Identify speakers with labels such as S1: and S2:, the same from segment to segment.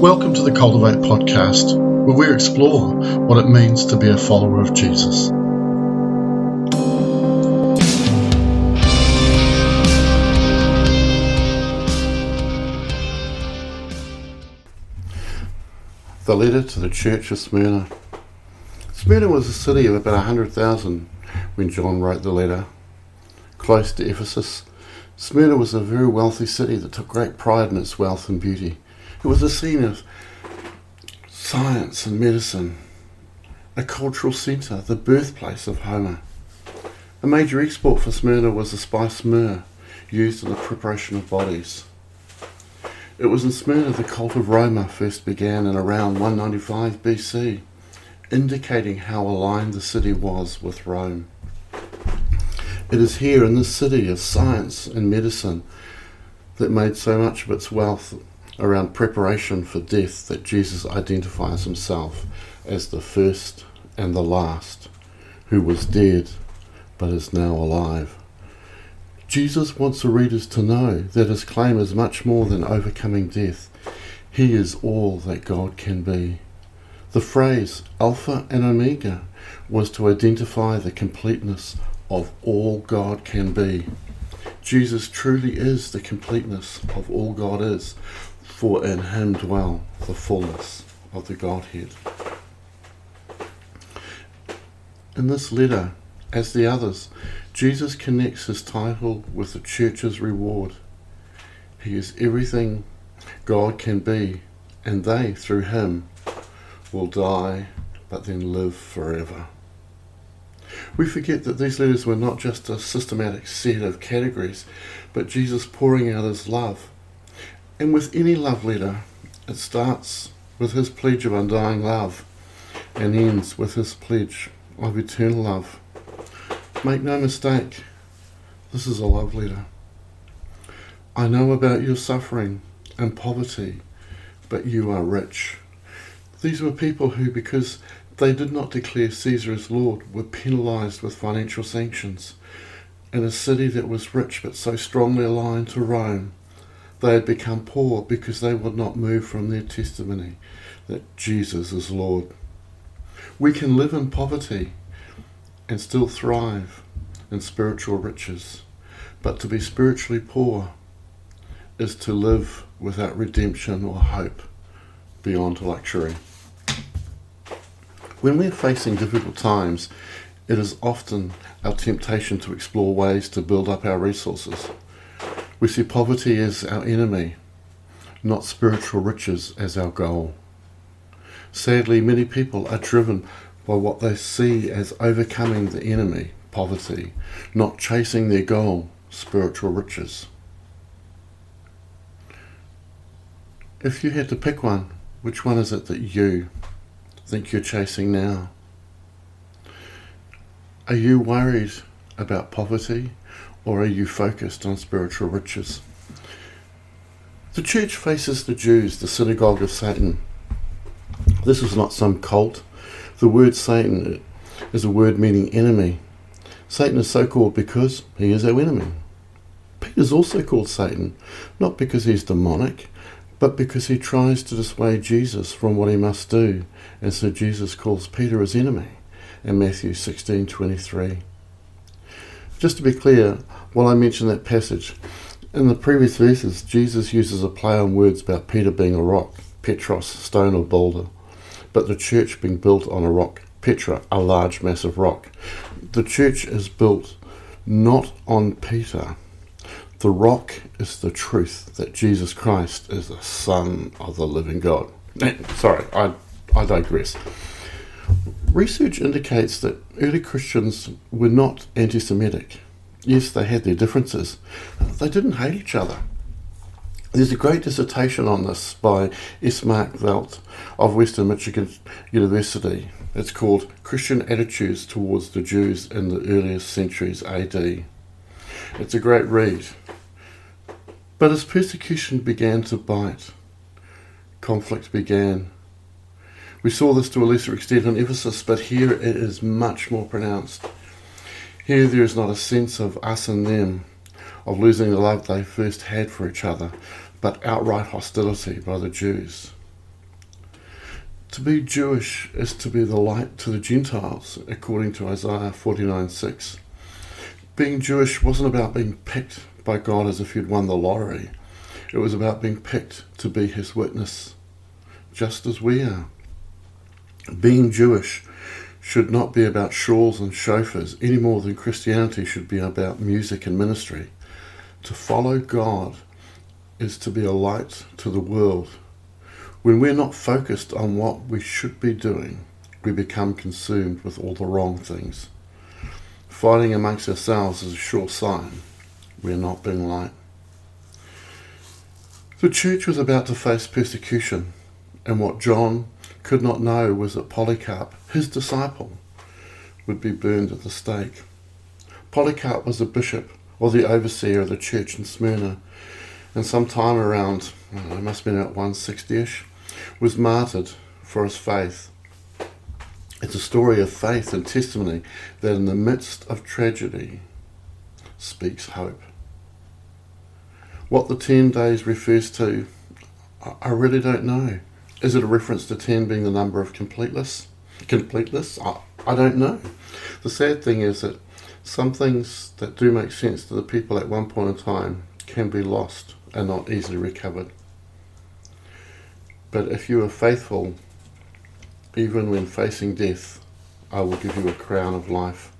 S1: Welcome to the Cultivate podcast, where we explore what it means to be a follower of Jesus.
S2: The letter to the church of Smyrna. Smyrna was a city of about 100,000 when John wrote the letter. Close to Ephesus, Smyrna was a very wealthy city that took great pride in its wealth and beauty. It was a scene of science and medicine, a cultural centre, the birthplace of Homer. A major export for Smyrna was the spice myrrh, used in the preparation of bodies. It was in Smyrna the cult of Roma first began in around 195 BC, indicating how aligned the city was with Rome. It is here in this city of science and medicine that made so much of its wealth around preparation for death that Jesus identifies himself as the first and the last, who was dead but is now alive. Jesus wants the readers to know that his claim is much more than overcoming death. He is all that God can be. The phrase Alpha and Omega was to identify the completeness of all God can be. Jesus truly is the completeness of all God is, for in him dwell the fullness of the Godhead. In this letter, as the others, Jesus connects his title with the church's reward. He is everything God can be, and they, through him, will die but then live forever. We forget that these letters were not just a systematic set of categories, but Jesus pouring out his love. And with any love letter, it starts with his pledge of undying love and ends with his pledge of eternal love. Make no mistake, this is a love letter. I know about your suffering and poverty, but you are rich. These were people who, because they did not declare Caesar as Lord, were penalized with financial sanctions. In a city that was rich but so strongly aligned to Rome, they had become poor because they would not move from their testimony that Jesus is Lord. We can live in poverty and still thrive in spiritual riches. But to be spiritually poor is to live without redemption or hope beyond luxury. When we're facing difficult times, it is often our temptation to explore ways to build up our resources. We see poverty as our enemy, not spiritual riches as our goal. Sadly, many people are driven by what they see as overcoming the enemy, poverty, not chasing their goal, spiritual riches. If you had to pick one, which one is it that you think you're chasing now? Are you worried about poverty or are you focused on spiritual riches? The church faces the Jews, the synagogue of Satan. This is not some cult the word Satan is a word meaning enemy. Satan is so called because he is our enemy. Peter is also called Satan, not because he's demonic, but because he tries to dissuade Jesus from what he must do, and so Jesus calls Peter his enemy in Matthew 16:23. Just to be clear, while I mention that passage, in the previous verses, Jesus uses a play on words about Peter being a rock, Petros, stone or boulder but the church being built on a rock, Petra, a large massive rock. The church is built not on Peter. The rock is the truth that Jesus Christ is the Son of the living God. Eh, sorry, I, I digress. Research indicates that early Christians were not anti Semitic. Yes, they had their differences. They didn't hate each other. There's a great dissertation on this by S. Mark Voelt of Western Michigan University. It's called Christian Attitudes Towards the Jews in the Earliest Centuries AD. It's a great read. But as persecution began to bite, conflict began. We saw this to a lesser extent in Ephesus, but here it is much more pronounced. Here there is not a sense of us and them of losing the love they first had for each other, but outright hostility by the Jews. To be Jewish is to be the light to the Gentiles, according to Isaiah 49 6. Being Jewish wasn't about being picked by God as if you'd won the lottery, it was about being picked to be His witness, just as we are. Being Jewish should not be about shawls and shofars any more than Christianity should be about music and ministry. To follow God is to be a light to the world. When we're not focused on what we should be doing, we become consumed with all the wrong things. Fighting amongst ourselves is a sure sign we're not being light. The church was about to face persecution, and what John could not know was that Polycarp, his disciple, would be burned at the stake. Polycarp was the bishop or the overseer of the church in Smyrna, and sometime around, know, it must have been at 160ish, was martyred for his faith. It's a story of faith and testimony that in the midst of tragedy speaks hope. What the 10 days refers to, I really don't know. Is it a reference to 10 being the number of completeness? Completeness? I, I don't know. The sad thing is that some things that do make sense to the people at one point in time can be lost and not easily recovered. But if you are faithful, even when facing death, I will give you a crown of life.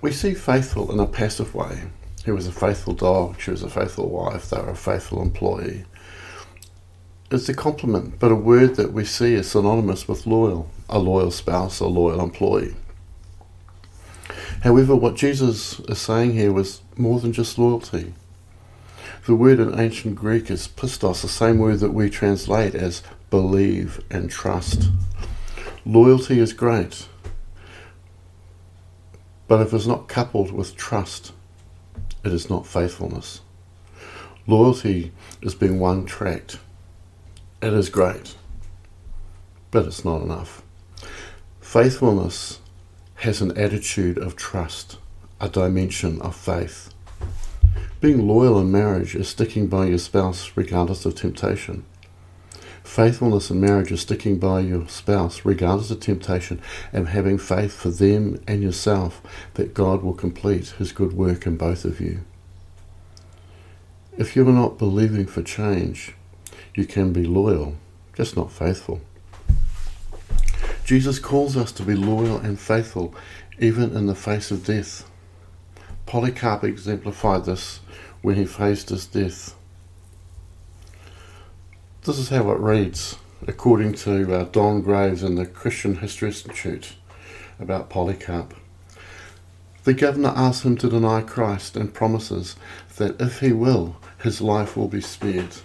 S2: We see faithful in a passive way. He was a faithful dog, she was a faithful wife, they were a faithful employee it's a compliment, but a word that we see is synonymous with loyal, a loyal spouse, a loyal employee. However, what Jesus is saying here was more than just loyalty. The word in ancient Greek is pistos, the same word that we translate as believe and trust. Loyalty is great, but if it's not coupled with trust, it is not faithfulness. Loyalty is being one tracked it is great, but it's not enough. Faithfulness has an attitude of trust, a dimension of faith. Being loyal in marriage is sticking by your spouse regardless of temptation. Faithfulness in marriage is sticking by your spouse regardless of temptation and having faith for them and yourself that God will complete his good work in both of you. If you are not believing for change, you can be loyal, just not faithful. Jesus calls us to be loyal and faithful even in the face of death. Polycarp exemplified this when he faced his death. This is how it reads, according to uh, Dan Graves in the Christian History Institute about Polycarp. The governor asks him to deny Christ and promises that if he will, his life will be spared.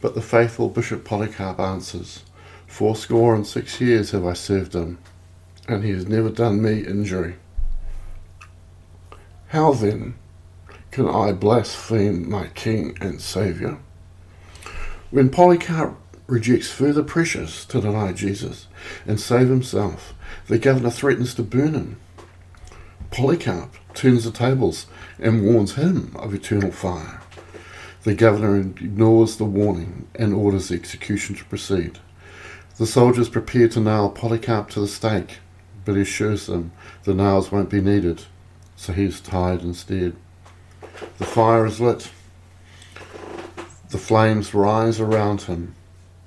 S2: But the faithful Bishop Polycarp answers, Fourscore and six years have I served him, and he has never done me injury. How then can I blaspheme my King and Saviour? When Polycarp rejects further pressures to deny Jesus and save himself, the governor threatens to burn him. Polycarp turns the tables and warns him of eternal fire. The governor ignores the warning and orders the execution to proceed. The soldiers prepare to nail Polycarp to the stake, but he assures them the nails won't be needed, so he is tied instead. The fire is lit. The flames rise around him.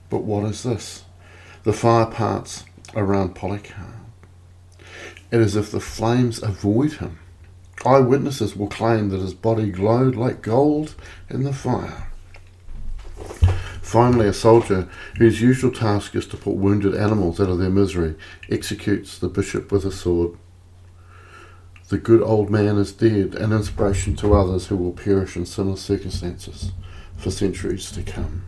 S2: But what is this? The fire parts around Polycarp. It is as if the flames avoid him. Eyewitnesses will claim that his body glowed like gold in the fire. Finally, a soldier whose usual task is to put wounded animals out of their misery executes the bishop with a sword. The good old man is dead, an inspiration to others who will perish in similar circumstances for centuries to come.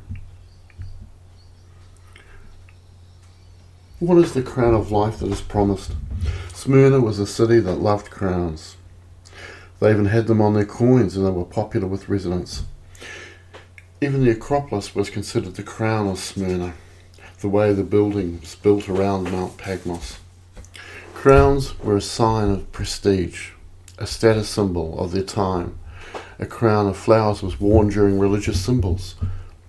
S2: What is the crown of life that is promised? Smyrna was a city that loved crowns. They even had them on their coins and they were popular with residents. Even the Acropolis was considered the crown of Smyrna, the way the buildings built around Mount Pagos. Crowns were a sign of prestige, a status symbol of their time. A crown of flowers was worn during religious symbols,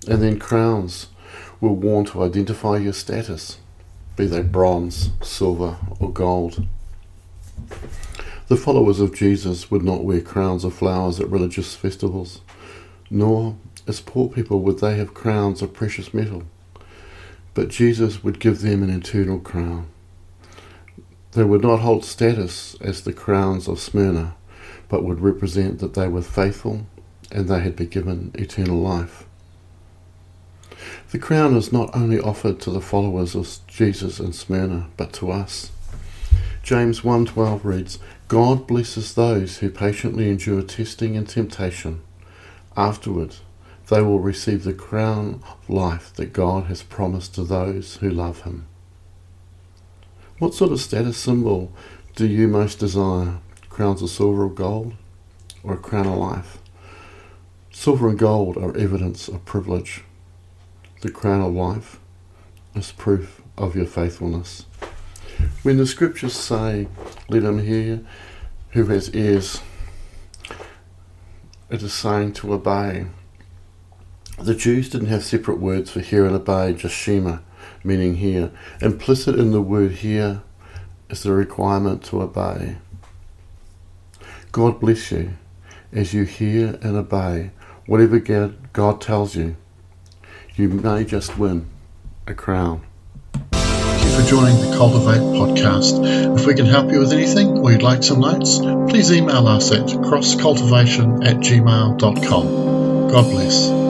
S2: and then crowns were worn to identify your status, be they bronze, silver, or gold. The followers of Jesus would not wear crowns of flowers at religious festivals, nor, as poor people, would they have crowns of precious metal. But Jesus would give them an eternal crown. They would not hold status as the crowns of Smyrna, but would represent that they were faithful and they had been given eternal life. The crown is not only offered to the followers of Jesus in Smyrna, but to us. James 1:12 reads, God blesses those who patiently endure testing and temptation. Afterward, they will receive the crown of life that God has promised to those who love him. What sort of status symbol do you most desire? Crowns of silver or gold? Or a crown of life? Silver and gold are evidence of privilege. The crown of life is proof of your faithfulness. When the scriptures say, Let him hear who has ears, it is saying to obey. The Jews didn't have separate words for hear and obey, just Shema meaning hear. Implicit in the word hear is the requirement to obey. God bless you as you hear and obey whatever God tells you. You may just win a crown.
S1: Thank you for joining the Cultivate podcast. If we can help you with anything or you'd like some notes, please email us at crosscultivation at gmail.com. God bless.